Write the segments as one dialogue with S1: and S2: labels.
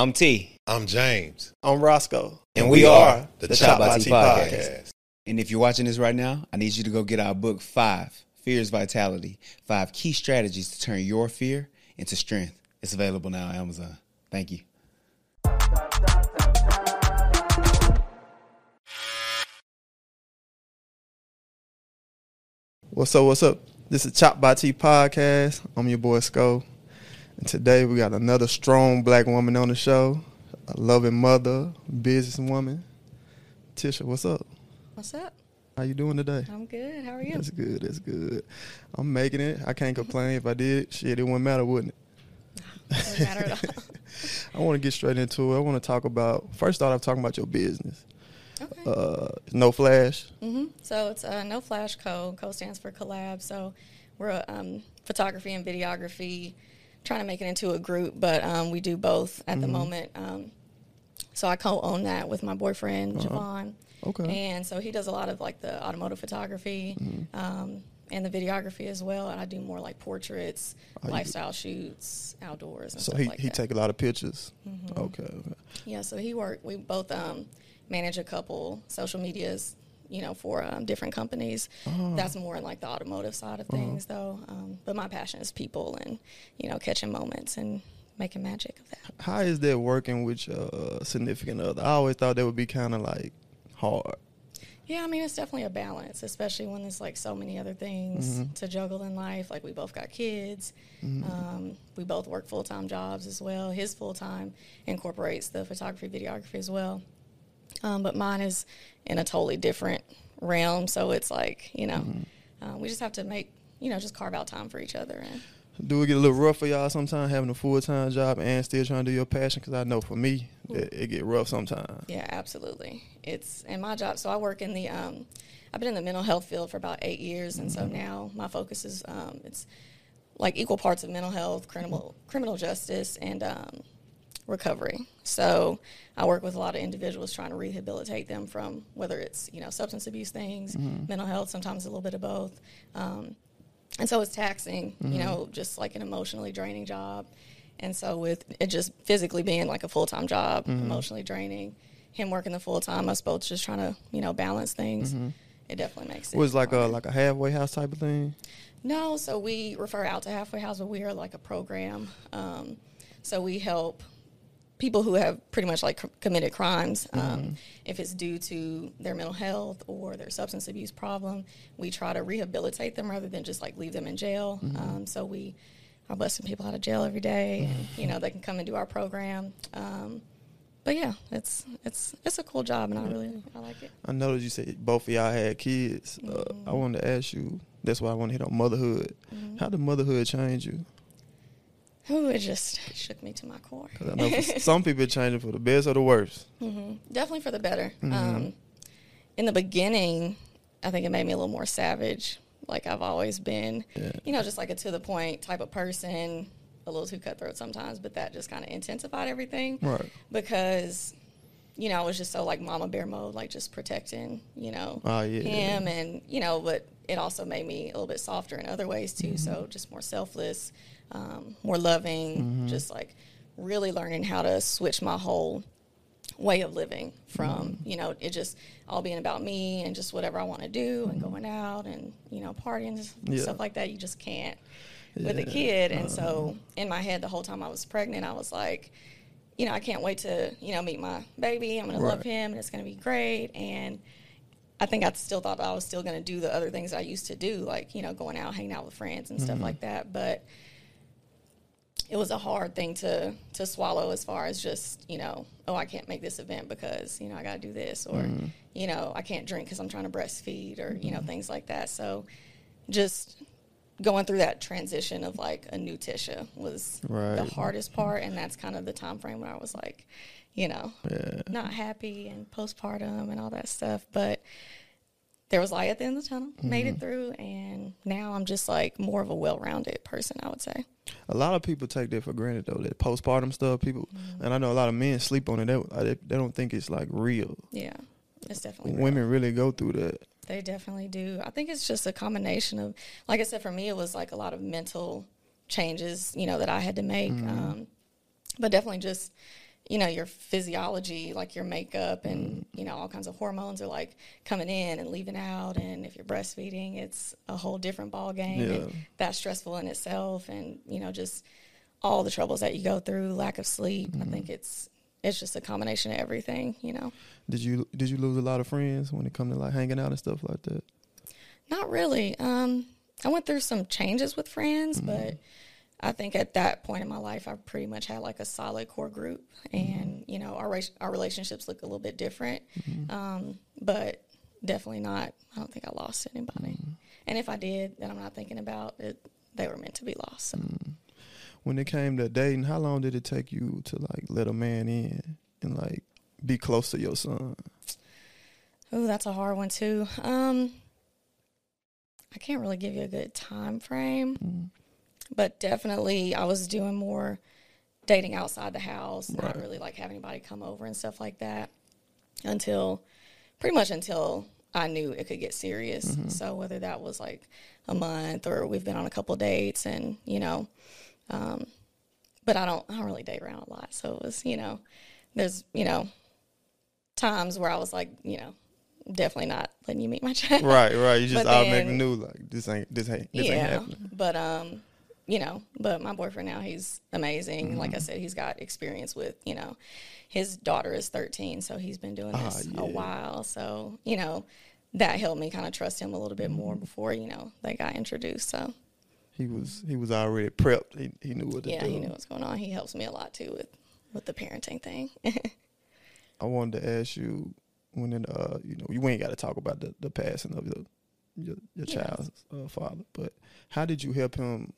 S1: I'm T.
S2: I'm James.
S3: I'm Roscoe.
S1: And we are
S2: the
S1: the
S2: Chop
S1: Chop by
S2: by
S1: T
S2: T
S1: podcast.
S2: podcast.
S1: And if you're watching this right now, I need you to go get our book, Five Fears Vitality Five Key Strategies to Turn Your Fear into Strength. It's available now on Amazon. Thank you.
S3: What's up? What's up? This is Chop by T podcast. I'm your boy Sco. And today we got another strong black woman on the show, a loving mother, businesswoman. Tisha, what's up?
S4: What's up?
S3: How you doing today?
S4: I'm good. How are you?
S3: That's good. That's good. I'm making it. I can't complain. If I did, shit, it wouldn't matter, wouldn't it?
S4: Doesn't matter at all.
S3: I want to get straight into it. I want to talk about first. Start off talking about your business.
S4: Okay.
S3: Uh, no flash.
S4: Mm-hmm. So it's uh, No Flash Co. Co stands for collab. So we're a um, photography and videography, trying to make it into a group, but um, we do both at the moment. Um, so I co-own that with my boyfriend Javon,
S3: Okay.
S4: and so he does a lot of like the automotive photography. Um, and the videography as well, and I do more like portraits,
S3: Oh, you-
S4: lifestyle shoots, outdoors, and
S3: So
S4: stuff
S3: he
S4: like
S3: he
S4: that.
S3: take a lot of pictures. Okay. okay.
S4: Yeah, so he worked. We both um, manage a couple social medias, you know, for um, different companies.
S3: Oh.
S4: That's more in like the automotive side of
S3: Uh-huh.
S4: things, though. Um, but my passion is people and you know catching moments and making magic of that.
S3: How is that working with your uh, significant other? I always thought that would be kind of like hard.
S4: Yeah, I mean it's definitely a balance, especially when there's like so many other things
S3: Mm-hmm.
S4: to juggle in life. Like we both got kids. Um, we both work full time jobs as well. His full time incorporates the photography, videography as well. Um, but mine is in a totally different realm. So it's like you know, uh, we just have to make you know just carve out time for each other. And
S3: Do it get a little rough for y'all sometimes having a full time job and still trying to do your passion? Because I know for me, it, it get rough sometimes.
S4: Yeah, absolutely. It's in my job. So I work in the. Um, I've been in the mental health field for about eight years, and so now my focus is um, it's like equal parts of mental health, criminal criminal justice, and um, recovery. So I work with a lot of individuals trying to rehabilitate them from whether it's you know substance abuse things, mental health, sometimes a little bit of both. Um, and so it's taxing, you know, just like an emotionally draining job. And so with it just physically being like a full time job, emotionally draining, him working the full time, us both just trying to you know balance things. It definitely makes it.
S3: Was like a like a halfway house type of thing.
S4: No, so we refer out to Halfway House, but we are like a program. Um, so we help people who have pretty much like c- committed crimes. Um, if it's due to their mental health or their substance abuse problem, we try to rehabilitate them rather than just like leave them in jail. Um, so we are busting people out of jail every day, and you know they can come and do our program. Um, but yeah, it's it's it's a cool job, and I really I like it.
S3: I know that you said both of y'all had kids. Uh, I wanted to ask you. That's why I want to hit on motherhood. How did motherhood change you?
S4: Ooh, it just shook me to my core.
S3: I know some people it for the best or the worst.
S4: hmm Definitely for the better. Um, in the beginning, I think it made me a little more savage, like I've always been.
S3: Yeah.
S4: You know, just like a to the point type of person, a little too cutthroat sometimes, but that just kind of intensified everything
S3: Right.
S4: because, you know, I was just so like mama bear mode, like just protecting, you know,
S3: Oh, yeah.
S4: him and, you know, but it also made me a little bit softer in other ways too. So just more selfless, um, more loving, mm-hmm. just like really learning how to switch my whole way of living from mm-hmm. you know it just all being about me and just whatever I want to do and mm-hmm. going out and you know partying and
S3: Yeah.
S4: stuff like that you just can't with a kid. And so uh-huh. in my head the whole time I was pregnant I was like you know I can't wait to you know meet my baby. I'm gonna love him and it's gonna be great. And I think I still thought I was still gonna do the other things I used to do like you know going out hanging out with friends and stuff like that. But it was a hard thing to to swallow as far as just you know oh I can't make this event because you know I got to do this or mm-hmm. you know I can't drink because I'm trying to breastfeed or you know mm-hmm. things like that. So just going through that transition of like a new Tisha was the hardest part, and that's kind of the time frame where I was like, you know,
S3: Yeah.
S4: not happy and postpartum and all that stuff, but. There was light at the end of the tunnel. Made it mm-hmm. through, and now I'm just like more of a well-rounded person. I would say.
S3: A lot of people take that for granted though. That postpartum stuff, people, mm-hmm. and I know a lot of men sleep on it. They, uh, they, they don't think it's like real.
S4: Yeah, it's definitely real.
S3: Women really go through that.
S4: They definitely do. I think it's just a combination of, like I said, for me, it was like a lot of mental changes, you know, that I had to make. Mm-hmm. Um, but definitely just, you know your physiology like your makeup and mm-hmm. you know all kinds of hormones are like coming in and leaving out and if you're breastfeeding it's a whole different ball game
S3: Yeah.
S4: and that's stressful in itself and you know just all the troubles that you go through lack of sleep i think mm-hmm. it's it's just a combination of everything you know
S3: Did you did you lose a lot of friends when it come to like hanging out and stuff like that?
S4: Not really. Um, I went through some changes with friends, mm-hmm. but I think at that point in my life, I pretty much had like a solid core group, mm-hmm. and you know, our our relationships look a little bit different, mm-hmm. um, but definitely not. I don't think I lost anybody, mm-hmm. and if I did, then I'm not thinking about it. They were meant to be lost. So.
S3: When it came to dating, how long did it take you to like let a man in and like be close to your son?
S4: Ooh, that's a hard one too. Um, I can't really give you a good time frame, but definitely I was doing more dating outside the house, not really like having anybody come over and stuff like that until pretty much until I knew it could get serious. So whether that was like a month or we've been on a couple dates and, you know, um, but I don't I don't really date around a lot. So it was, you know, there's, you know, times where I was like, you know, definitely not letting you meet my child.
S3: right, right. You just automatically knew like this ain't this ain't this ain't happening.
S4: But um, you know, but my boyfriend now he's amazing. Like I
S3: Mm-hmm.
S4: said, he's got experience with, you know, his daughter is 13, so he's been doing
S3: Ah,
S4: this
S3: yeah.
S4: a while. So, you know, that helped me kind of trust him a little bit
S3: Mm-hmm.
S4: more before, you know, they got introduced. So,
S3: He was he was already prepped. He he knew what to
S4: yeah,
S3: do.
S4: he knew what's going on. He helps me a lot too with with the parenting thing.
S3: I wanted to ask you when it, uh you know you ain't got to talk about the, the passing of your your, your
S4: Yes.
S3: child's uh, father, but how did you help him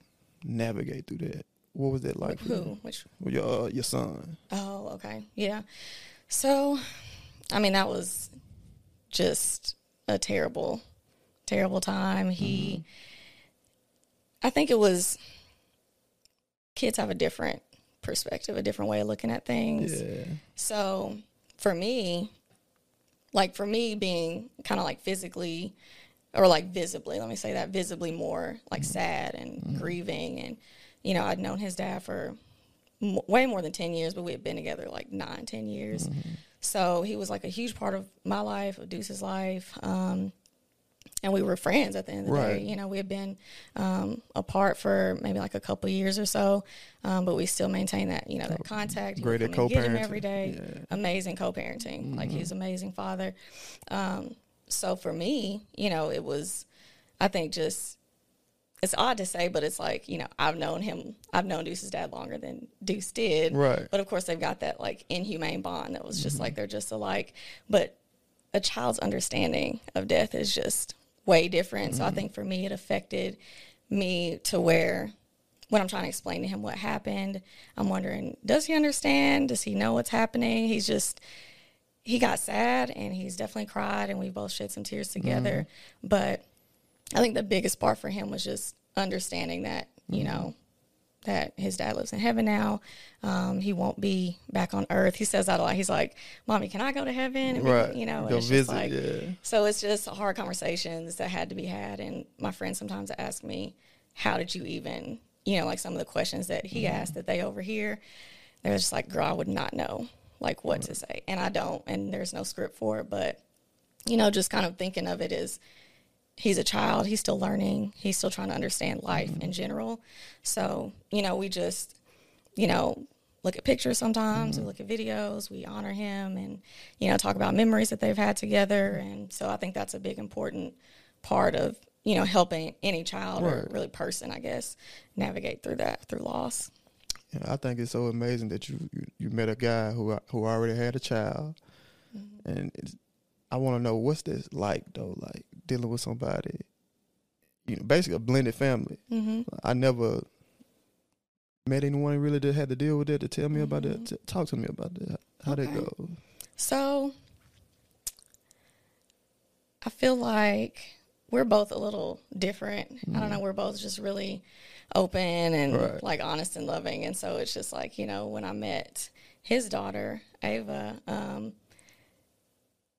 S3: navigate through that? What was that like for
S4: Who?
S3: you?
S4: Which
S3: your uh, your son?
S4: Oh, okay. Yeah. So, I mean, that was just a terrible, terrible time. He, I think it was, kids have a different perspective, a different way of looking at things.
S3: Yeah,
S4: So, for me, like for me being kind of like physically or like visibly, let me say that visibly more like sad and grieving. And, you know, I'd known his dad for m- way more than 10 years, but we had been together like nine, 10 years. So he was like a huge part of my life, of Deuce's life. Um, and we were friends at the end of the
S3: Right.
S4: day. You know, we had been um, apart for maybe like a couple years or so, um, but we still maintain that, you know, that contact.
S3: Great at
S4: come and get him
S3: co-parenting.
S4: every day.
S3: Yeah.
S4: Amazing co-parenting. Like he's an amazing father. Um, so for me, you know, it was, I think just, it's odd to say, but it's like, you know, I've known him, I've known Deuce's dad longer than Deuce did.
S3: Right.
S4: But of course, they've got that like inhumane bond that was just mm-hmm. like they're just alike. But a child's understanding of death is just way different. So I mm-hmm. think for me, it affected me to where when I'm trying to explain to him what happened, I'm wondering, does he understand? Does he know what's happening? He's just, he got sad and he's definitely cried and we both shed some tears together. But I think the biggest part for him was just understanding that, you know, that his dad lives in heaven now. Um, he won't be back on earth. He says that a lot. He's like, "Mommy, can I go to heaven?" And
S3: Right.
S4: You know,
S3: Go
S4: it's
S3: visit,
S4: just like,
S3: yeah.
S4: so it's just hard conversations that had to be had. And my friends sometimes ask me, "How did you even?" You know, like some of the questions that he
S3: Mm-hmm.
S4: asked that they overhear. They're just like, "Girl, I would not know like what to say," and I don't. And there's no script for it, but you know, just kind of thinking of it is he's a child, he's still learning, he's still trying to understand life mm-hmm. in general. So, you know, we just, you know, look at pictures sometimes, we mm-hmm. look at videos, we honor him and, you know, talk about memories that they've had together. Mm-hmm. And so I think that's a big important part of, you know, helping any child or really person, I guess, navigate through that through loss.
S3: Yeah, I think it's so amazing that you you, you met a guy who who already had a child,
S4: Mm-hmm.
S3: and I want to know what's this like though, like dealing with somebody, you know, basically a blended family.
S4: hmm
S3: I never met anyone really that had to deal with that. To tell me about that,
S4: Mhm.
S3: T- talk to me about that. How that
S4: Okay.
S3: go?
S4: So I feel like we're both a little different. I don't know, mm-hmm. we're both just really open and
S3: Right.
S4: like honest and loving. And so it's just like, you know, when I met his daughter, Ava, um,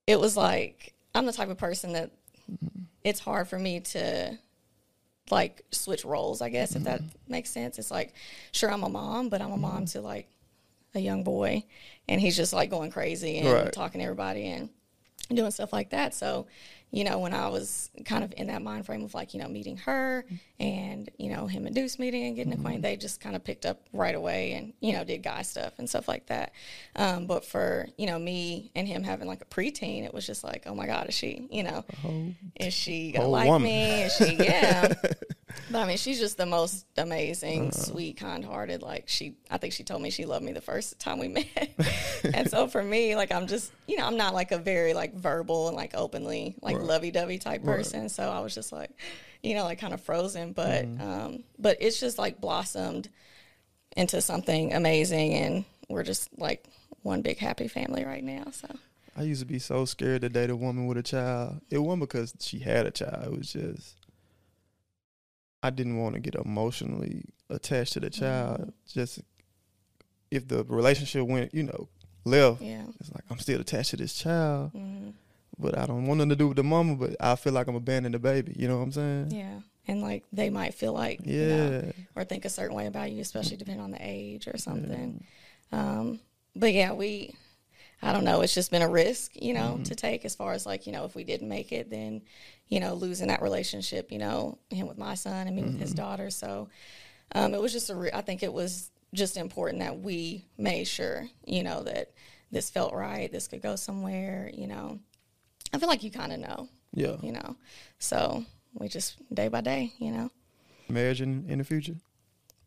S4: it was like I'm the type of person that mm-hmm. it's hard for me to like switch roles, I guess, if that mm-hmm. makes sense. It's like, sure, I'm a mom, but I'm a mom to like a young boy, and he's just like going crazy and
S3: Right.
S4: talking to everybody and doing stuff like that. So, you know, when I was kind of in that mind frame of like, you know, meeting her and, you know, him and Deuce meeting and getting acquainted, they just kind of picked up right away and, you know, did guy stuff and stuff like that. Um, but for, you know, me and him having like a preteen, it was just like, oh my God, is she, you know, is she gonna like
S3: woman.
S4: me? Is she, yeah. But I mean, she's just the most amazing,
S3: Uh-huh.
S4: sweet, kind-hearted. Like she, I think she told me she loved me the first time we met. and so for me, like I'm just, you know, I'm not like a very like verbal and like openly like
S3: Right.
S4: lovey-dovey type
S3: Right.
S4: person. So I was just like, you know, like kind of frozen. But,
S3: Mm-hmm.
S4: um, but it's just like blossomed into something amazing, and we're just like one big happy family right now. So
S3: I used to be so scared to date a woman with a child. It wasn't because she had a child. It was just I didn't want to get emotionally attached to the child.
S4: Mm-hmm.
S3: Just if the relationship went, you know, left,
S4: yeah.
S3: it's like I'm still attached to this child,
S4: hmm
S3: but I don't want nothing to do with the mama. But I feel like I'm abandoning the baby. You know what I'm saying?
S4: Yeah. And like they might feel like,
S3: Yeah.
S4: you know, or think a certain way about you, especially depending on the age or something. Um, but yeah, we, I don't know, it's just been a risk, you know,
S3: Mm-hmm.
S4: to take as far as like, you know, if we didn't make it, then, you know, losing that relationship, you know, him with my son and me with
S3: Mm-hmm.
S4: his daughter. So um, it was just a, re- I think it was just important that we made sure, you know, that this felt right, this could go somewhere, you know. I feel like you kind of know,
S3: Yeah.
S4: you know. So we just day by day, you know.
S3: Marriage in, in the future.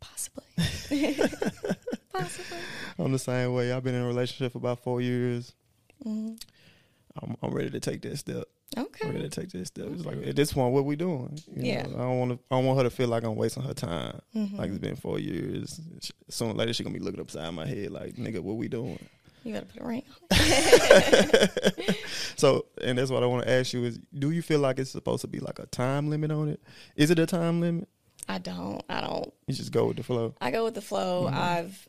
S4: Possibly. Possibly.
S3: I'm the same way. I've been in a relationship for about four years.
S4: hmm
S3: I'm, I'm ready to take that step. I'm ready
S4: Okay.
S3: to take that step. It's like at this point, what we doing? You
S4: Yeah.
S3: know, I don't want to. I don't want her to feel like I'm wasting her time.
S4: Mhm.
S3: Like it's been four years. She- Sooner or later, she gonna be looking upside my head like, nigga, what we doing?
S4: You gotta put a ring on.
S3: So, and that's what I want to ask you is, do you feel like it's supposed to be like a time limit on it? Is it a time limit?
S4: I don't. I don't.
S3: You just go with the flow.
S4: I go with the flow. I've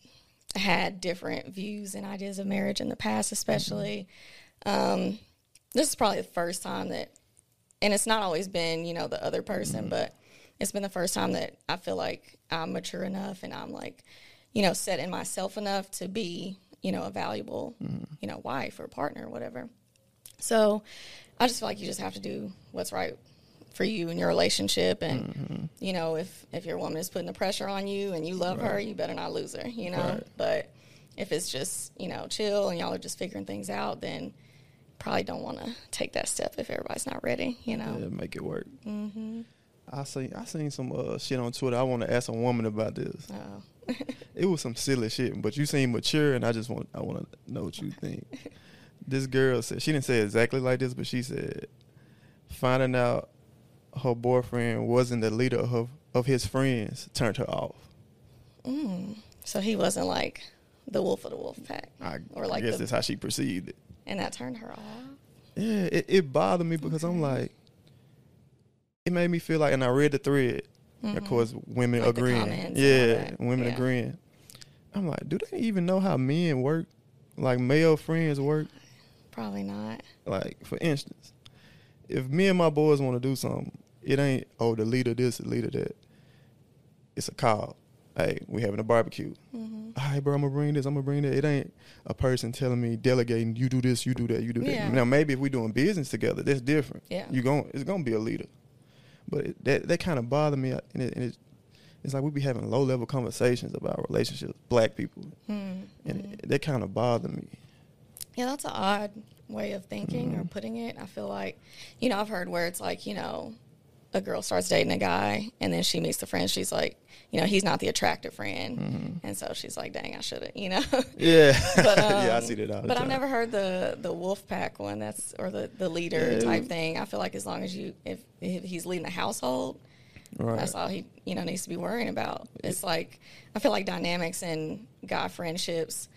S4: had different views and ideas of marriage in the past, mm-hmm. especially. Um, this is probably the first time that, and it's not always been, you know, the other person, mm-hmm. but it's been the first time that I feel like I'm mature enough and I'm like, you know, set in myself enough to be, you know, a valuable, mm-hmm. you know, wife or partner or whatever. So I just feel like you just have to do what's right for you and your relationship and you know if if your woman is putting the pressure on you and you love her you better not lose her you know
S3: Right.
S4: but if it's just you know chill and y'all are just figuring things out then probably don't want to take that step if everybody's not ready you know
S3: Yeah, make it work.
S4: mm-hmm.
S3: I seen I seen some uh, shit on Twitter. I want to ask a woman about this.
S4: oh
S3: It was some silly shit, but you seem mature, and I just want I want to know what you think. this girl said she didn't say exactly like this, but she said finding out her boyfriend wasn't the leader of her, of his friends turned her off.
S4: mm. so he wasn't like the wolf of the wolf pack
S3: I,
S4: or like
S3: I guess
S4: the,
S3: that's how she perceived it.
S4: and that turned her off
S3: Yeah, it, it bothered me because I'm like, it made me feel like, and I read the thread. Of course, women
S4: Mm-hmm. Like
S3: agreeing.
S4: comments and all
S3: Yeah, women
S4: Yeah.
S3: agreeing. I'm like, do they even know how men work? Like male friends work?
S4: probably not
S3: Like, for instance, if me and my boys want to do something, it ain't, oh, the leader this, the leader that. It's a call. Hey, we having a barbecue.
S4: mm-hmm.
S3: All right, bro, I'm gonna bring this, I'm gonna bring that. It ain't a person telling me, delegating, you do this, you do that, you do that.
S4: Yeah.
S3: Now, maybe if we doing business together, that's different.
S4: Yeah.
S3: You going it's gonna be a leader. But it, that that kind of bothered me, and, it, and it, it's like we be having low level conversations about relationships, black people,
S4: mm
S3: and it, that kind of bothered me.
S4: Yeah, that's an odd way of thinking
S3: Mm-hmm.
S4: or putting it. I feel like, you know, I've heard where it's like, you know, a girl starts dating a guy and then she meets the friend. She's like, you know, he's not the attractive friend.
S3: Mm-hmm.
S4: And so she's like, dang, I should have, you know.
S3: Yeah,
S4: But,
S3: yeah, I
S4: um,
S3: see that all
S4: but
S3: time.
S4: I've never heard the the wolf pack one. That's or the the leader
S3: Yeah.
S4: type thing. I feel like as long as you if if he's leading the household,
S3: right.
S4: that's all he you know needs to be worrying about. It's like I feel like dynamics and guy friendships.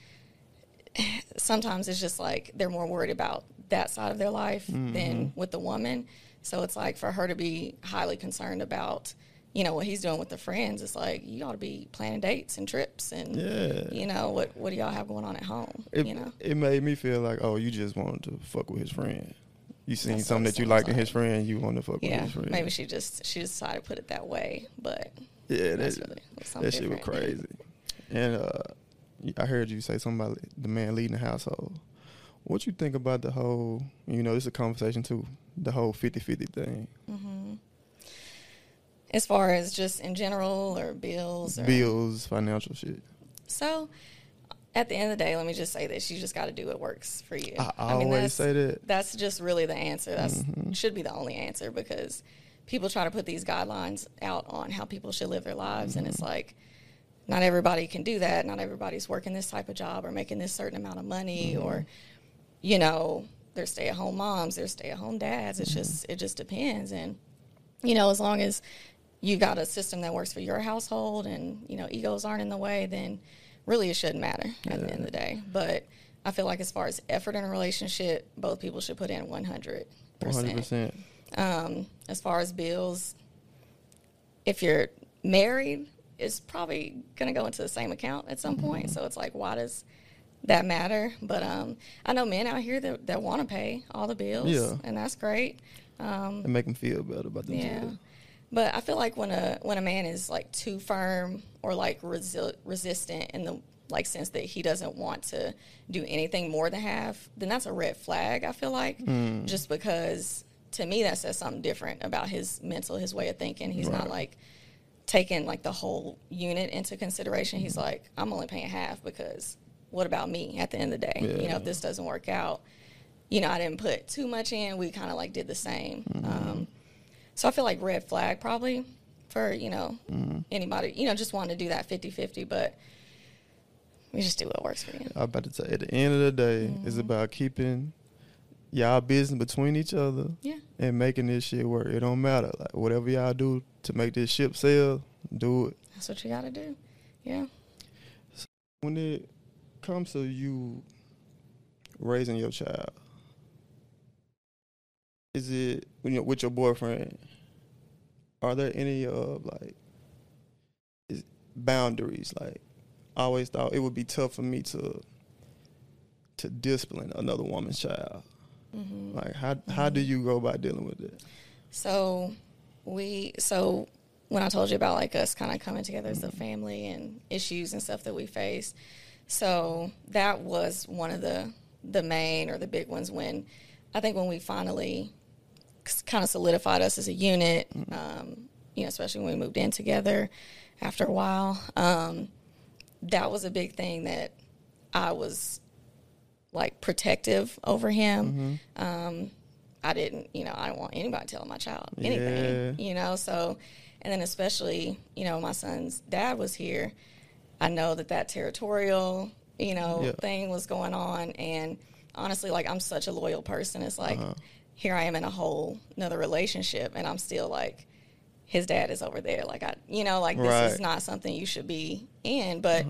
S4: Sometimes it's just like they're more worried about that side of their life
S3: Mm-hmm.
S4: than with the woman. So it's like for her to be highly concerned about, you know, what he's doing with the friends. It's like you ought to be planning dates and trips and
S3: Yeah.
S4: you know what what do y'all have going on at home?
S3: It,
S4: you know,
S3: it made me feel like, oh, you just wanted to fuck with his friend. You seen
S4: That's
S3: something that you liked in his friend, you want to fuck
S4: yeah.
S3: with his friend.
S4: Maybe she just she decided to put it that way, but
S3: Yeah,
S4: that's
S3: that,
S4: really
S3: that shit was crazy. And uh, I heard you say something about the man leading the household. What you think about the whole? You know, this is a conversation too. The whole 50-50 thing.
S4: hmm As far as just in general or bills or
S3: Bills, financial shit.
S4: So, at the end of the day, let me just say this: you just got to do what works for you.
S3: I always
S4: that's,
S3: say that.
S4: That's just really the answer. That's
S3: Mhm.
S4: should be the only answer because people try to put these guidelines out on how people should live their lives, and
S3: Mm-hmm.
S4: it's like not everybody can do that. Not everybody's working this type of job or making this certain amount of money,
S3: Mm-hmm.
S4: or you know, they're stay-at-home moms, they're stay-at-home dads. It's
S3: Mm-hmm.
S4: just it just depends, and you know, as long as you got a system that works for your household and you know egos aren't in the way then really it shouldn't matter at the end of the day but i feel like as far as effort in a relationship both people should put in 100%
S3: 100%.
S4: um, as far as bills if you're married it's probably going to go into the same account at some point so it's like why does that matter but um, i know men out here that, that want to pay all the bills
S3: Yeah.
S4: and that's great um,
S3: And make them feel better about
S4: yeah.
S3: themselves.
S4: But I feel like when a when a man is like too firm or like resi- resistant in the like sense that he doesn't want to do anything more than half, then that's a red flag. I feel like
S3: Mm.
S4: just because to me that says something different about his mental, his way of thinking. He's not like taking like the whole unit into consideration. He's
S3: Mm.
S4: like, I'm only paying half because what about me at the end of the day? You know, if this doesn't work out, you know, I didn't put too much in. We kind of like did the same.
S3: Mm-hmm.
S4: Um, so I feel like red flag probably for, you know,
S3: Mm-hmm.
S4: anybody, you know, just wanting to do that 50 50, but we just do what works for you.
S3: I was about to say, at the end of the day, it's
S4: Mm-hmm.
S3: about keeping y'all business between each other
S4: Yeah.
S3: and making this shit work. It don't matter. Like whatever y'all do to make this ship sail, do it.
S4: That's what you got to do. Yeah.
S3: When it comes to you raising your child, is it you're with your boyfriend? Are there any uh like is boundaries? Like, I always thought it would be tough for me to to discipline another woman's child.
S4: Mm-hmm.
S3: Like, how how do you go about dealing with it?
S4: So we so when I told you about like us kind of coming together as a family and issues and stuff that we face, so that was one of the the main or the big ones when I think when we finally kind of solidified us as a unit, um, you know, especially when we moved in together after a while, um, that was a big thing that I was like protective over him. Um, I didn't, you know, I don't want anybody telling my child anything,
S3: Yeah.
S4: you know. So, and then especially, you know, my son's dad was here. I know that that territorial, you know,
S3: Yeah.
S4: thing was going on, and honestly, like I'm such a loyal person. It's like
S3: Uh-huh.
S4: here I am in a whole another relationship, and I'm still like, his dad is over there. Like I, you know, like this is
S3: Right. Uh-huh.
S4: not something you should be in, but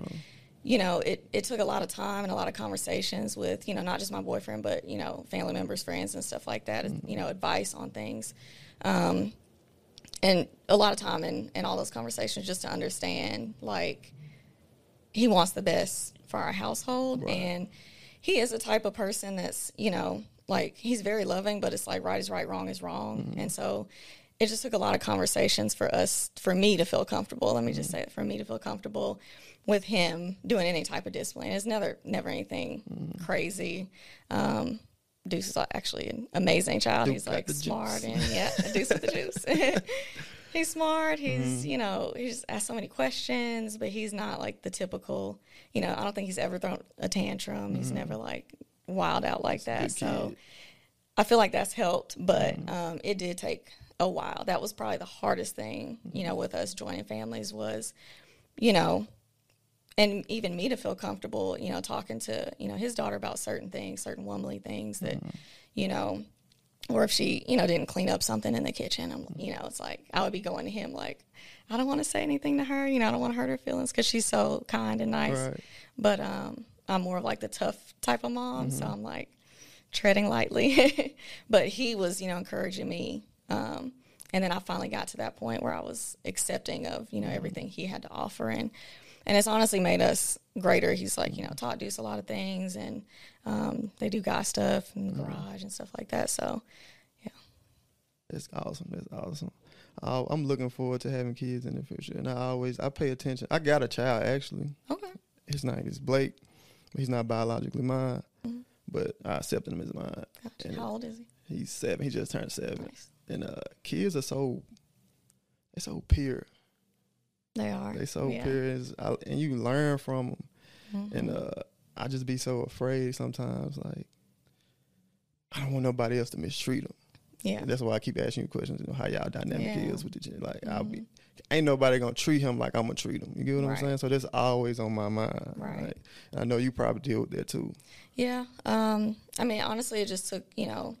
S4: you know, it, it took a lot of time and a lot of conversations with, you know, not just my boyfriend, but, you know, family members, friends, and stuff like that, and, you know, advice on things. Um, and a lot of time in, in all those conversations just to understand, like, he wants the best for our household.
S3: Right.
S4: And he is the type of person that's, you know, like, he's very loving, but it's like right is right, wrong is wrong. And so it just took a lot of conversations for us, for me to feel comfortable. Let me just say it, for me to feel comfortable with him doing any type of discipline. It's never, never anything crazy. Um, Deuce is actually an amazing child.
S3: Duke
S4: he's like smart
S3: juice.
S4: and yeah, Deuce with the juice. he's smart. He's mm-hmm. you know he just asks so many questions, but he's not like the typical. You know, I don't think he's ever thrown a tantrum. He's mm-hmm. never like wild out like that. So. I feel like that's helped, but mm-hmm. um, it did take a while. That was probably the hardest thing, you know, with us joining families was, you know, and even me to feel comfortable, you know, talking to, you know, his daughter about certain things, certain womanly things that, you know, or if she, you know, didn't clean up something in the kitchen, I'm, you know, it's like I would be going to him like, I don't want to say anything to her, you know, I don't want to hurt her feelings because she's so kind and nice.
S3: Right.
S4: But um, I'm more of like the tough type of mom, so I'm like treading lightly. but he was, you know, encouraging me. Um, and then I finally got to that point where I was accepting of, you know, everything he had to offer. And, and it's honestly made us greater. He's like, you know, taught Deuce a lot of things and um, they do guy stuff in the garage and stuff like that. So, yeah.
S3: That's awesome. That's awesome. Uh, I'm looking forward to having kids in the future, and I always I pay attention. I got a child actually.
S4: okay.
S3: his name is Blake. He's not biologically mine, but I accepted him as mine.
S4: Mm-hmm. Gotcha.
S3: And
S4: How old is he?
S3: He's seven. He just turned seven.
S4: Nice.
S3: And uh, kids are so they're so pure.
S4: They are.
S3: They so
S4: yeah.
S3: pure, I- and you learn from them.
S4: Mhm.
S3: And uh, I just be so afraid sometimes. Like I don't want nobody else to mistreat them.
S4: yeah.
S3: And that's why I keep asking you questions. You know, how y'all dynamic
S4: Yeah.
S3: is with the. Like I'll be,
S4: Mhm.
S3: ain't nobody gonna treat him like I'm gonna treat him. You get what
S4: Right.
S3: I'm saying? So that's always on my mind.
S4: Right.
S3: I know you probably deal with that too.
S4: Yeah. Um, I mean, honestly, it just took, you know,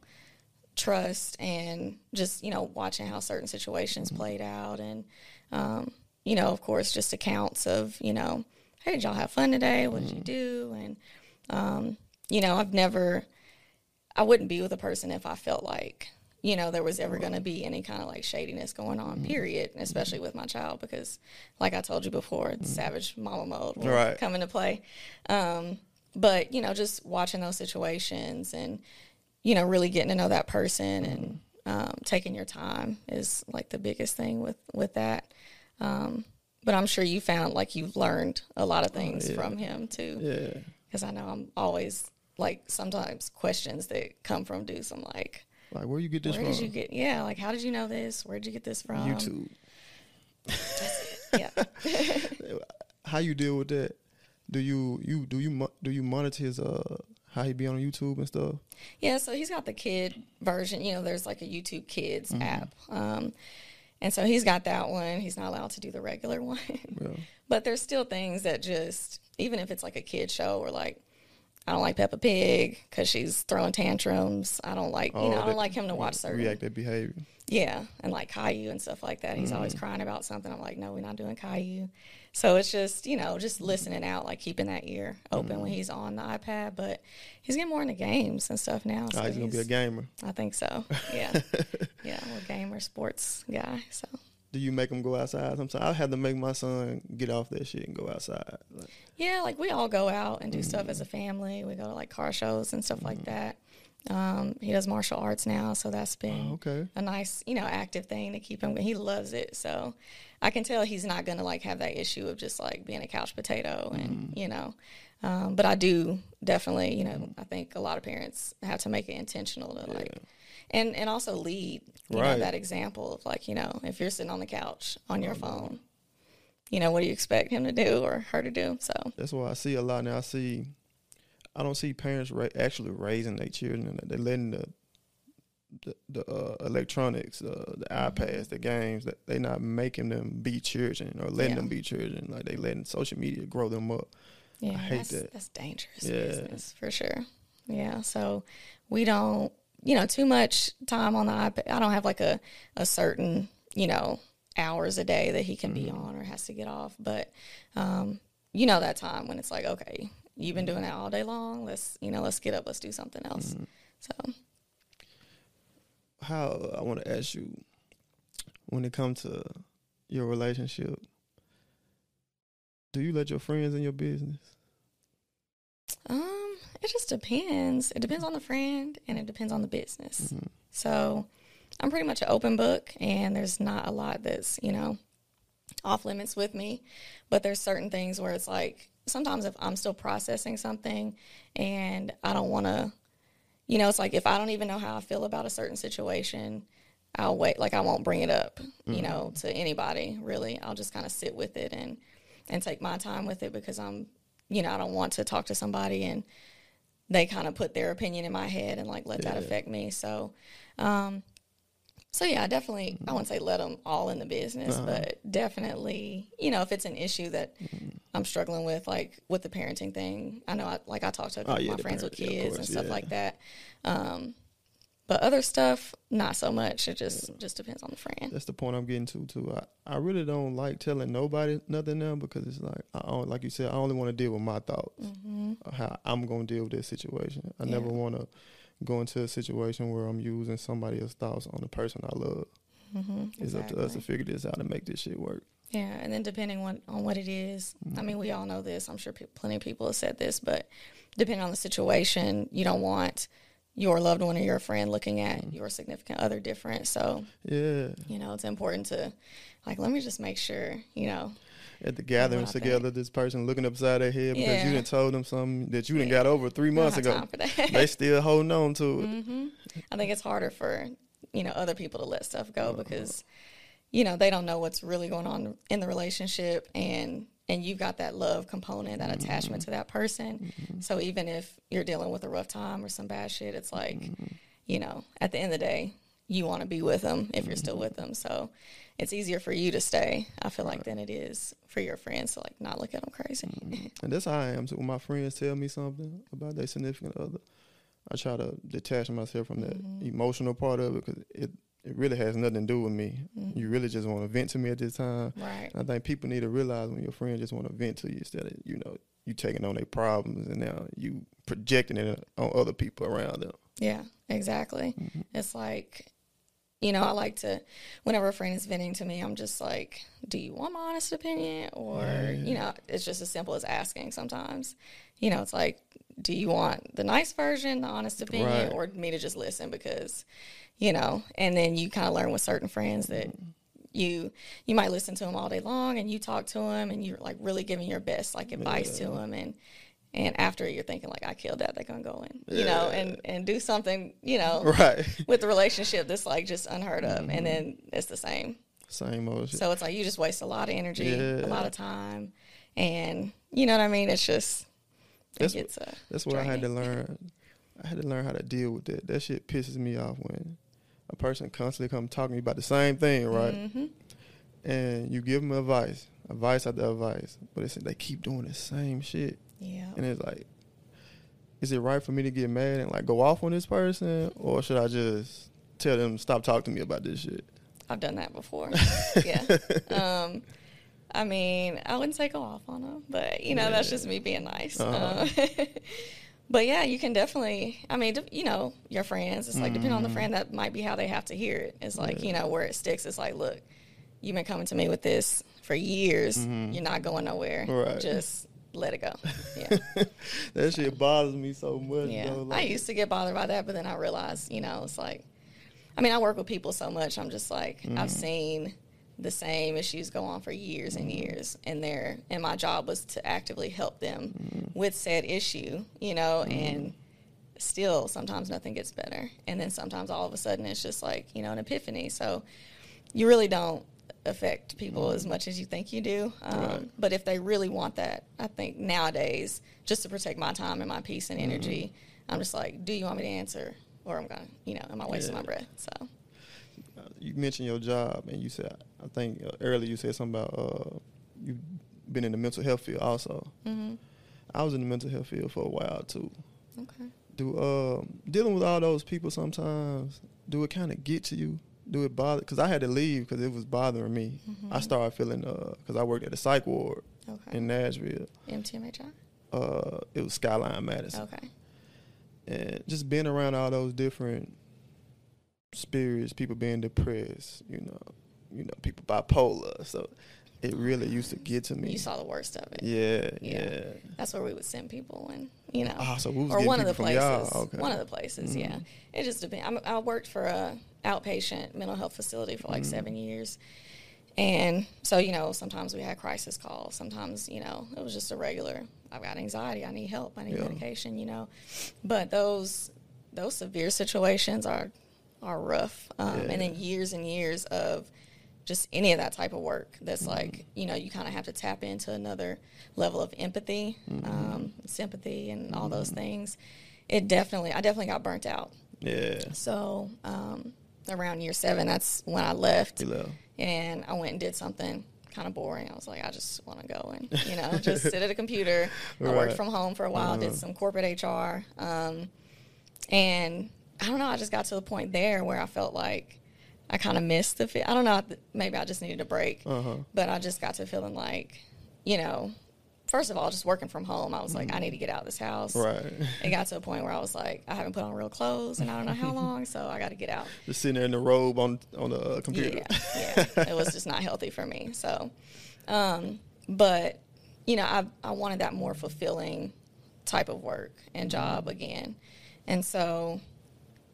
S4: trust and just, you know, watching how certain situations
S3: Mm-hmm.
S4: played out. And, um, you know, of course, just accounts of, you know, hey, did y'all have fun today? What
S3: Mm-hmm.
S4: you do? And, um, you know, I've never, I wouldn't be with a person if I felt like, you know, there was ever going to be any kind of like shadiness going on,
S3: Mm-hmm.
S4: period, especially with my child, because like I told you before, it's savage mama mode will
S3: Mm-hmm. Right.
S4: come into play. Um, but, you know, just watching those situations and, you know, really getting to know that person and um, taking your time is like the biggest thing with, with that. Um, but I'm sure you found like you've learned a lot of things
S3: yeah.
S4: from him too
S3: Yeah.
S4: because I know I'm always like sometimes questions that come from Deuce. I'm like,
S3: Like where you get this
S4: where
S3: from?
S4: did you get? Yeah, like how did you know this? Where did you get this from?
S3: YouTube.
S4: Yeah,
S3: How you deal with that? Do you you do you do you monitor his uh how he be on YouTube and stuff?
S4: yeah. So he's got the kid version. You know, there's like a YouTube Kids
S3: Mm-hmm.
S4: app, um, and so he's got that one. He's not allowed to do the regular one,
S3: Yeah.
S4: but there's still things that just even if it's like a kid show or like. I don't like Peppa Pig because she's throwing tantrums. I don't like, you know, I don't
S3: Oh,
S4: like him to watch certain
S3: reactive behavior.
S4: Yeah, and like Caillou and stuff like that. He's
S3: Mm-hmm.
S4: always crying about something. I'm like, no, we're not doing Caillou. So it's just, you know, just listening out, like keeping that ear open
S3: Mm-hmm.
S4: when he's on the iPad. But he's getting more into games and stuff now.
S3: Oh, he's gonna be a gamer.
S4: I think so. Yeah, yeah, we're a gamer, sports guy. So
S3: Do you make him go outside? Sometimes I have to make my son get off that shit and go outside. Like,
S4: yeah, like we all go out and do stuff
S3: Mm-hmm.
S4: as a family. We go to like car shows and stuff like that. Um, he does martial arts now, so that's been
S3: Oh, okay.
S4: a nice, you know, active thing to keep him. He loves it, so I can tell he's not gonna like have that issue of just like being a couch potato, and
S3: Mm-hmm.
S4: you know. Um, but I do definitely, you know, I think a lot of parents have to make it intentional to like, and and also lead, you know,
S3: Right.
S4: that example of like, you know, if you're sitting on the couch on your phone, you know, what do you expect him to do or her to do? So
S3: That's why I see a lot now. I see, I don't see parents ra- actually raising their children. and They're letting the the, the uh, electronics, uh, the
S4: Mm-hmm.
S3: iPads, the games. That they not making them be children or letting
S4: Yeah.
S3: them be children. Like they letting social media grow them up.
S4: Yeah,
S3: hate
S4: that's,
S3: that.
S4: That's dangerous
S3: Yeah.
S4: business for sure. Yeah, so we don't, you know, too much time on the iPad. I don't have like a a certain, you know, hours a day that he can be on or has to get off. But, um, you know, that time when it's like, okay, you've been doing that all day long. Let's, you know, let's get up. Let's do something else. So
S3: How I want to ask you when it comes to your relationship. Do you let your friends in your business?
S4: Um, it just depends. It depends on the friend and it depends on the business.
S3: Mm-hmm.
S4: So I'm pretty much an open book and there's not a lot that's, you know, off limits with me. But there's certain things where it's like sometimes if I'm still processing something and I don't want to, you know, it's like if I don't even know how I feel about a certain situation, I'll wait. Like I won't bring it up, you know, to anybody really. I'll just kind of sit with it and and take my time with it because I'm, you know, I don't want to talk to somebody and they kind of put their opinion in my head and like let that affect me. So, um, so yeah, I definitely, I wouldn't say let them all in the business,
S3: Uh-huh.
S4: but definitely, you know, if it's an issue that
S3: Mm-hmm.
S4: I'm struggling with, like with the parenting thing, I know, I, like I talk to a couple
S3: Oh, yeah,
S4: my friends with
S3: parent- yeah,
S4: kids and stuff
S3: yeah.
S4: like that. Um, but other stuff, not so much. It just just depends on the friend.
S3: That's the point I'm getting to too. I, I really don't like telling nobody nothing now because it's like I don't, like you said I only want to deal with my thoughts
S4: hmm
S3: how I'm gonna deal with this situation. I never want to go into a situation where I'm using somebody else's thoughts on the person I love.
S4: hmm
S3: It's up to us to figure this out and make this shit work.
S4: Yeah, and then depending on, on what it is, I mean, we all know this. I'm sure pe- plenty of people have said this, but depending on the situation, you don't want your loved one or your friend looking at your significant other different. So,
S3: Yeah,
S4: you know, it's important to, like, let me just make sure, you know.
S3: At the gatherings together, this person looking upside their head because
S4: Yeah.
S3: you didn't told them something that you didn't
S4: Yeah.
S3: got over three months ago.
S4: that.
S3: they still holding on to it.
S4: hmm I think it's harder for you know other people to let stuff go uh-huh. because you know they don't know what's really going on in the relationship and and you've got that love component, that mm-hmm. attachment to that person. Mm-hmm. So even if you're dealing with a rough time or some bad shit, it's like mm-hmm. you know at the end of the day you want to be with them if you're still with them. So it's easier for you to stay. I feel like than it is for your friends to like not look at them crazy.
S3: And that's how I am. So when my friends tell me something about their significant other, I try to detach myself from that
S4: Mm-hmm.
S3: emotional part of it because it, it really has nothing to do with me.
S4: Mm-hmm.
S3: You really just want to vent to me at this time.
S4: Right.
S3: I think people need to realize when your friend just want to vent to you instead of, you know, you taking on their problems and now you projecting it on other people around them.
S4: Yeah, exactly.
S3: Mm-hmm.
S4: It's like, you know, I like to, whenever a friend is venting to me, I'm just like, do you want my honest opinion? Or, you know, it's just as simple as asking sometimes. You know, it's like, do you want the nice version, the honest opinion,
S3: Right.
S4: or me to just listen? Because, you know, and then you kind of learn with certain friends that you you might listen to them all day long and you talk to them and you're like really giving your best like advice to them and and after you're thinking like I killed that they're gonna go in you know and and do something you know
S3: Right.
S4: with the relationship that's like just unheard of and then it's the same
S3: Same shit.
S4: so it's like you just waste a lot of energy
S3: Yeah.
S4: a lot of time and you know what I mean it's just it
S3: That's
S4: gets uh,
S3: That's what I had to learn. I had to learn how to deal with that. That shit pisses me off when a person constantly come talking to me about the same thing, right?
S4: Mhm.
S3: And you give them advice, advice after advice, but it's, they keep doing the same shit,
S4: yeah
S3: and it's like, is it right for me to get mad and like go off on this person, or should I just tell them stop talking to me about this shit?
S4: I've done that before. yeah. Um, I mean, I wouldn't say go off on them, but you know, that's just me being nice.
S3: Uh-huh.
S4: Um, but yeah, you can definitely. I mean, you know, your friends. It's like depending on the
S3: Mm-hmm.
S4: friend, that might be how they have to hear it. It's like you know where it sticks. It's like, look, you've been coming to me with this for years. You're not going nowhere.
S3: Mm-hmm. Right.
S4: Just let it go. Yeah.
S3: that shit bothers me so much.
S4: Yeah,
S3: though.
S4: I used to get bothered by that, but then I realized, you know, it's like, I mean, I work with people so much. I'm just like,
S3: Mm-hmm.
S4: I've seen the same issues go on for years and years, and there, and my job was to actively help them
S3: Mm-hmm.
S4: with said issue, you know, and still sometimes nothing gets better, and then sometimes all of a sudden it's just like, you know, an epiphany. So you really don't affect people as much as you think you do. Um,
S3: Right.
S4: But if they really want that, I think nowadays, just to protect my time and my peace and energy, I'm just like, do you want me to answer? Or I'm going to, you know, am I wasting my breath? So,
S3: you mentioned your job, and you said, I think uh, earlier you said something about uh, you've been in the mental health field also.
S4: hmm
S3: I was in the mental health field for a while too.
S4: okay.
S3: Do um, dealing with all those people sometimes do it kind of get to you? Do it bother? Because I had to leave because it was bothering me. I started feeling because I worked at a psych ward
S4: Okay.
S3: in Nashville.
S4: MTMHI?
S3: Uh, it was Skyline Madison,
S4: Okay.
S3: and just being around all those different spirits, people being depressed, you know, you know, people bipolar. So it really used to get to me.
S4: You saw the worst of it.
S3: yeah,
S4: Yeah.
S3: yeah.
S4: That's where we would send people and, you know.
S3: Ah, so we was
S4: or
S3: getting
S4: one of the places.
S3: Okay.
S4: One of the places, yeah. It just depends. I worked for a outpatient mental health facility for like seven years, and so you know sometimes we had crisis calls. Sometimes you know it was just a regular. I've got anxiety. I need help. I need
S3: Yeah.
S4: medication. You know, but those those severe situations are are rough, um,
S3: Yeah.
S4: and then years and years of just any of that type of work that's like you know you kind of have to tap into another level of empathy um, sympathy and all those things it definitely i definitely got burnt out
S3: Yeah.
S4: so um, around year seven that's when i left and i went and did something kind of boring i was like i just want to go and you know just sit at a computer i worked from home for a while did some corporate hr um, and i don't know i just got to the point there where i felt like I kind of missed the. I don't know. Maybe I just needed a break,
S3: Uh-huh.
S4: but I just got to feeling like, you know, first of all, just working from home, I was like, I need to get out of this house.
S3: Right.
S4: It got to a point where I was like, I haven't put on real clothes, and I don't know how long, so I got to get out.
S3: Just sitting there in the robe on on the computer.
S4: Yeah, yeah. It was just not healthy for me. So, um, but you know, I I wanted that more fulfilling type of work and job again, and so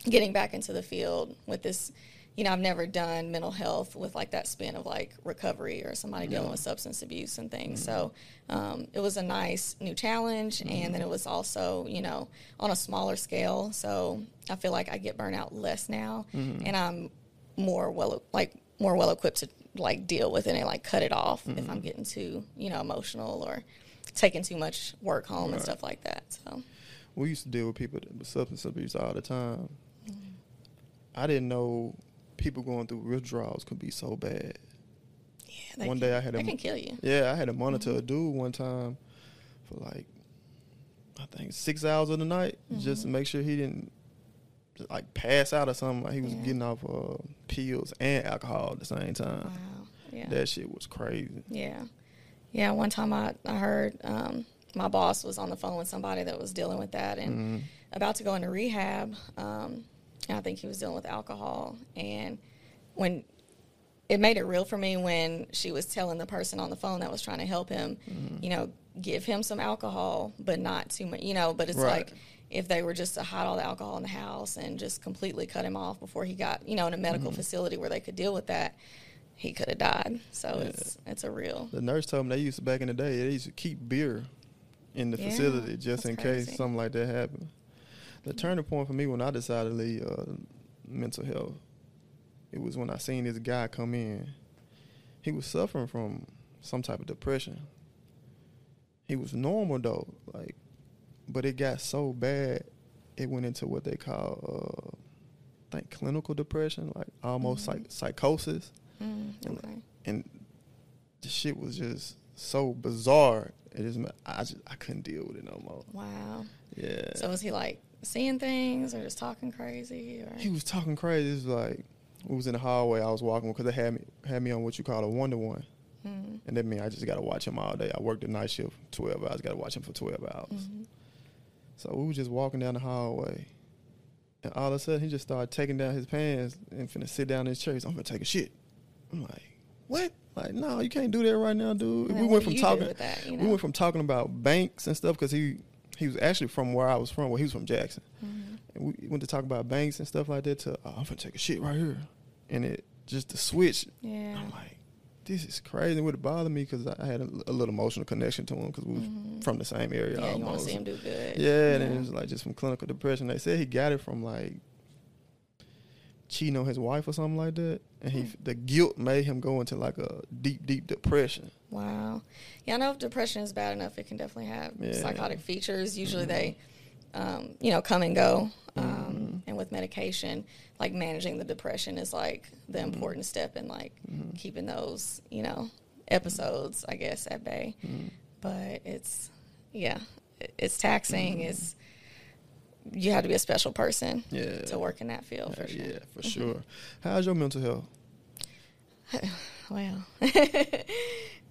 S4: getting back into the field with this, you know, I've never done mental health with like that spin of like recovery or somebody dealing with substance abuse and things. So um, it was a nice new challenge, and then it was also, you know, on a smaller scale. So I feel like I get burnt out less now, and I'm more well like more well equipped to like deal with it and like cut it off if I'm getting too, you know, emotional or taking too much work home and stuff like that. So
S3: We used to deal with people with substance abuse all the time.
S4: Mm-hmm.
S3: I didn't know people going through withdrawals could be so bad.
S4: yeah, they
S3: One
S4: can,
S3: day I had a-
S4: can kill you.
S3: Yeah, I had to monitor a dude one time for like I think six hours of the night just to make sure he didn't like pass out or something. Like he was
S4: Yeah.
S3: getting off uh, pills and alcohol at the same time.
S4: Wow. Yeah.
S3: That shit was crazy.
S4: Yeah. Yeah. One time I, I heard um, my boss was on the phone with somebody that was dealing with that and
S3: Mm-hmm.
S4: about to go into rehab. Um, I think he was dealing with alcohol. And when it made it real for me when she was telling the person on the phone that was trying to help him,
S3: Mm-hmm.
S4: you know, give him some alcohol, but not too much, you know, but it's
S3: Right.
S4: like, if they were just to hide all the alcohol in the house and just completely cut him off before he got, you know, in a medical
S3: Mm-hmm.
S4: facility where they could deal with that, he could have died. So it's it's a real
S3: The nurse told me they used to back in the day they used to keep beer in the
S4: Yeah,
S3: facility just in case something like that happened. The turning point for me when I decided to leave uh, mental health, it was when I seen this guy come in. He was suffering from some type of depression. He was normal though, like, but it got so bad, it went into what they call, uh, I think, clinical depression, like almost
S4: Mhm.
S3: psych- psychosis
S4: Mm,
S3: And-
S4: okay.
S3: and the shit was just so bizarre. It just I just I couldn't deal with it no more.
S4: Wow.
S3: Yeah.
S4: So was he like seeing things or just talking crazy or
S3: he was talking crazy. It was like we was in the hallway. I was walking because they had me had me on what you call a one to one,
S4: Mm,
S3: and that means I just got to watch him all day. I worked the night shift, twelve hours. Got to watch him for twelve hours.
S4: mhm.
S3: So we was just walking down the hallway, and all of a sudden he just started taking down his pants and finna sit down in his chair. He's, I'm gonna take a shit. I'm like, what? Like, no, you can't do that right now, dude.
S4: And
S3: we went from talking.
S4: that, you
S3: We went from talking about banks and stuff because he he was actually from where I was from. Well, he was from Jackson,
S4: Mhm.
S3: and we went to talk about banks and stuff like that. To oh, I'm gonna take a shit right here, and it just the switch.
S4: Yeah.
S3: I'm like, this is crazy. It would have bothered me because I had a, a little emotional connection to him because we was
S4: Mhm.
S3: from the same area.
S4: yeah, you want to see him do good.
S3: Yeah, and it was like just from clinical depression. They said he got it from like cheating on his wife or something like that, and he
S4: Hmm.
S3: the guilt made him go into like a deep, deep depression.
S4: Wow. Yeah, I know if depression is bad enough, it can definitely have
S3: Yeah. Mm-hmm.
S4: psychotic features. Usually they, um, you know, come and go. Um, And with medication, like managing the depression is like the
S3: Mm-hmm.
S4: important step in like keeping those, you know, episodes, I guess, at bay.
S3: Mm-hmm.
S4: But it's, yeah, it's taxing. It's, you have to be a special person
S3: Mm-hmm. Yeah.
S4: to work in that field for
S3: Uh,
S4: sure.
S3: Yeah, for sure. How's your mental health?
S4: Well,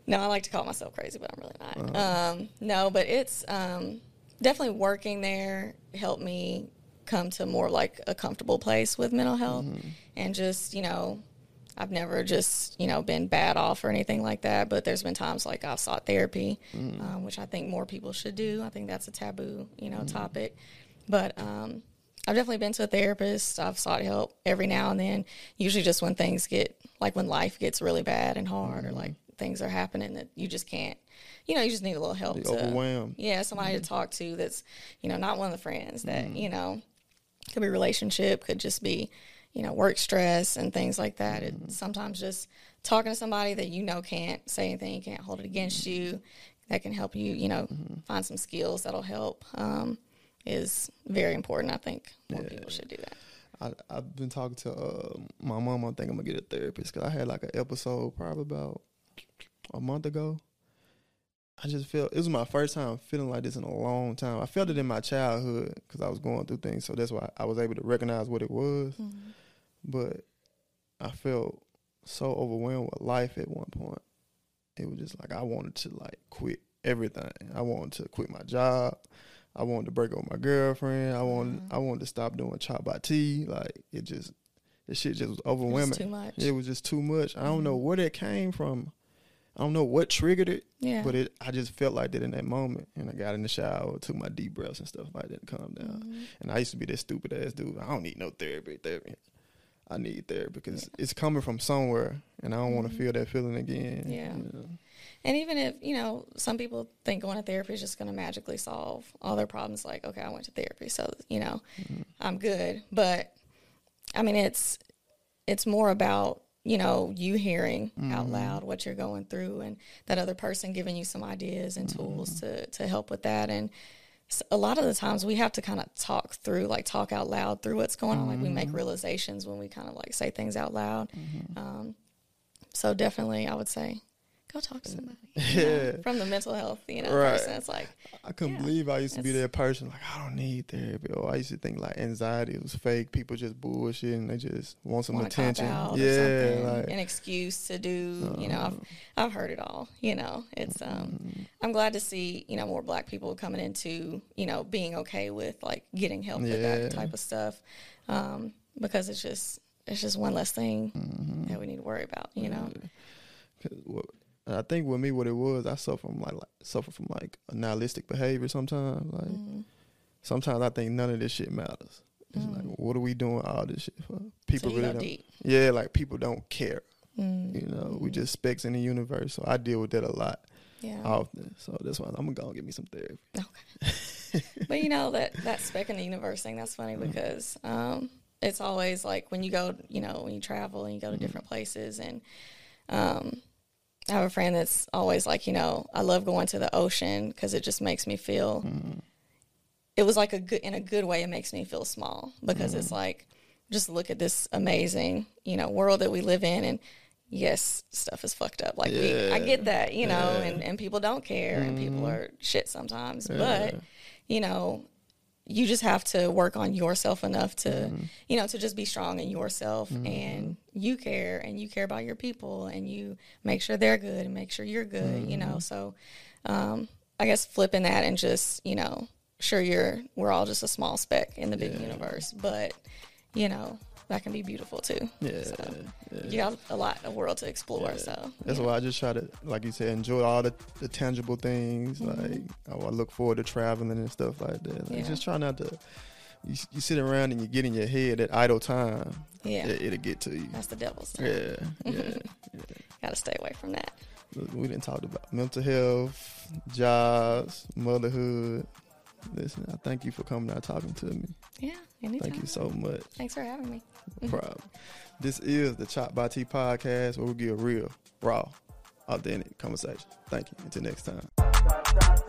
S4: no, I like to call myself crazy, but I'm really not.
S3: Uh-huh.
S4: Um, no, but it's um, definitely working there helped me come to more like a comfortable place with mental health
S3: Mm-hmm.
S4: and just, you know, I've never just, you know, been bad off or anything like that, but there's been times like I've sought therapy,
S3: Mm-hmm.
S4: um, which I think more people should do. I think that's a taboo, you know, topic. But um, I've definitely been to a therapist. I've sought help every now and then, usually just when things get, like when life gets really bad and hard or like things are happening that you just can't, you know, you just need a little help. To-
S3: overwhelmed.
S4: Yeah, somebody to talk to that's, you know, not one of the friends that, you know, could be relationship, could just be, you know, work stress and things like that. It sometimes just talking to somebody that you know can't say anything, can't hold it against you, that can help you, you know, find some skills that'll help. Um, is very important. I think more people should do that.
S3: I, I've been talking to uh, my mom. I think I'm gonna get a therapist because I had like an episode probably about a month ago. I just felt it was my first time feeling like this in a long time. I felt it in my childhood because I was going through things, so that's why I was able to recognize what it was. Mm-hmm. But I felt so overwhelmed with life at one point. It was just like I wanted to like quit everything. I wanted to quit my job. I wanted to break up with my girlfriend. I wanted mm-hmm. I wanted to stop doing Chop by T. Like it just the shit just was overwhelming.
S4: too much.
S3: It was just too much. I don't know mm-hmm. where that came from. I don't know what triggered it.
S4: Yeah.
S3: But it I just felt like that in that moment. And I got in the shower, took my deep breaths and stuff like that to calm down.
S4: Mm-hmm.
S3: And I used to be that stupid ass dude. I don't need no therapy, therapy. I need therapy because it's coming from somewhere, and I don't want to feel that feeling again.
S4: Mm-hmm. Yeah.
S3: you know.
S4: And even if, you know, some people think going to therapy is just going to magically solve all their problems, like, okay, I went to therapy, so, you know, I'm good. But I mean, it's, it's more about, you know, you hearing out mm-hmm. loud what you're going through and that other person giving you some ideas and tools mm-hmm. to, to help with that. And a lot of the times we have to kind of talk through, like talk out loud through what's going on. Like we make mm-hmm. realizations when we kind of like say things out loud. Um, so definitely, I would say, go talk to somebody. you know,
S3: Yeah.
S4: from the mental health, you know,
S3: Right.
S4: person. It's like,
S3: I couldn't
S4: Yeah,
S3: believe I used to be that person like I don't need therapy. Or I used to think like anxiety was fake. People just bullshit and they just want some
S4: want
S3: attention. Yeah, like
S4: an excuse to do. You know, I've I've heard it all. You know, it's um,
S3: Mm-hmm.
S4: I'm glad to see you know more Black people coming into you know being okay with like getting help with that type of stuff, um, because it's just it's just one less thing
S3: Mm-hmm.
S4: that we need to worry about. You know,
S3: what- and I think with me, what it was, I suffer from like, like suffer from like a nihilistic behavior. Sometimes, like
S4: Mm-hmm.
S3: sometimes I think none of this shit matters. It's like, what are we doing all this shit for? People
S4: Mm. So
S3: really don't.
S4: deep. Mm.
S3: Yeah, like people don't care. You know, we just specks in the universe. So I deal with that a lot
S4: yeah.
S3: often. So that's why I'm gonna go and get me some therapy.
S4: Okay. but you know that that speck in the universe thing that's funny because um, it's always like when you go, you know, when you travel and you go to different places and um, I have a friend that's always like, you know, I love going to the ocean because it just makes me feel. Mm-hmm. It was like a good in a good way. It makes me feel small because it's mm-hmm. like just look at this amazing, you know, world that we live in and. Yes, stuff is fucked up. Like we, I get that, you know, and, and people don't care and people mm-hmm. are shit sometimes. But, you know, you just have to work on yourself enough to mm-hmm. you know to just be strong in yourself mm-hmm. and you care and you care about your people and you make sure they're good and make sure you're good you know. Mm-hmm. So um i guess flipping that and just you know sure you're we're all just a small speck in the big universe but you know that can be beautiful too
S3: Yeah,
S4: so
S3: yeah.
S4: you got a lot of world to explore so
S3: That's
S4: yeah.
S3: why I just try to, like you said, enjoy all the, the tangible things.
S4: Mm-hmm.
S3: Like I, I look forward to traveling and stuff like that. Like,
S4: Yeah.
S3: Just try not to. You, you sit around and you get in your head at idle time.
S4: Yeah.
S3: it, it'll get to you.
S4: that's the devil's time.
S3: Yeah, yeah.
S4: got to stay away from that
S3: we didn't talk about mental health, jobs, motherhood. Listen, I thank you for coming out talking to me.
S4: Yeah anytime
S3: Thank you so much.
S4: thanks for having me
S3: No problem. This is the Chop by T podcast where we get real, raw, authentic conversation. Thank you. Until next time.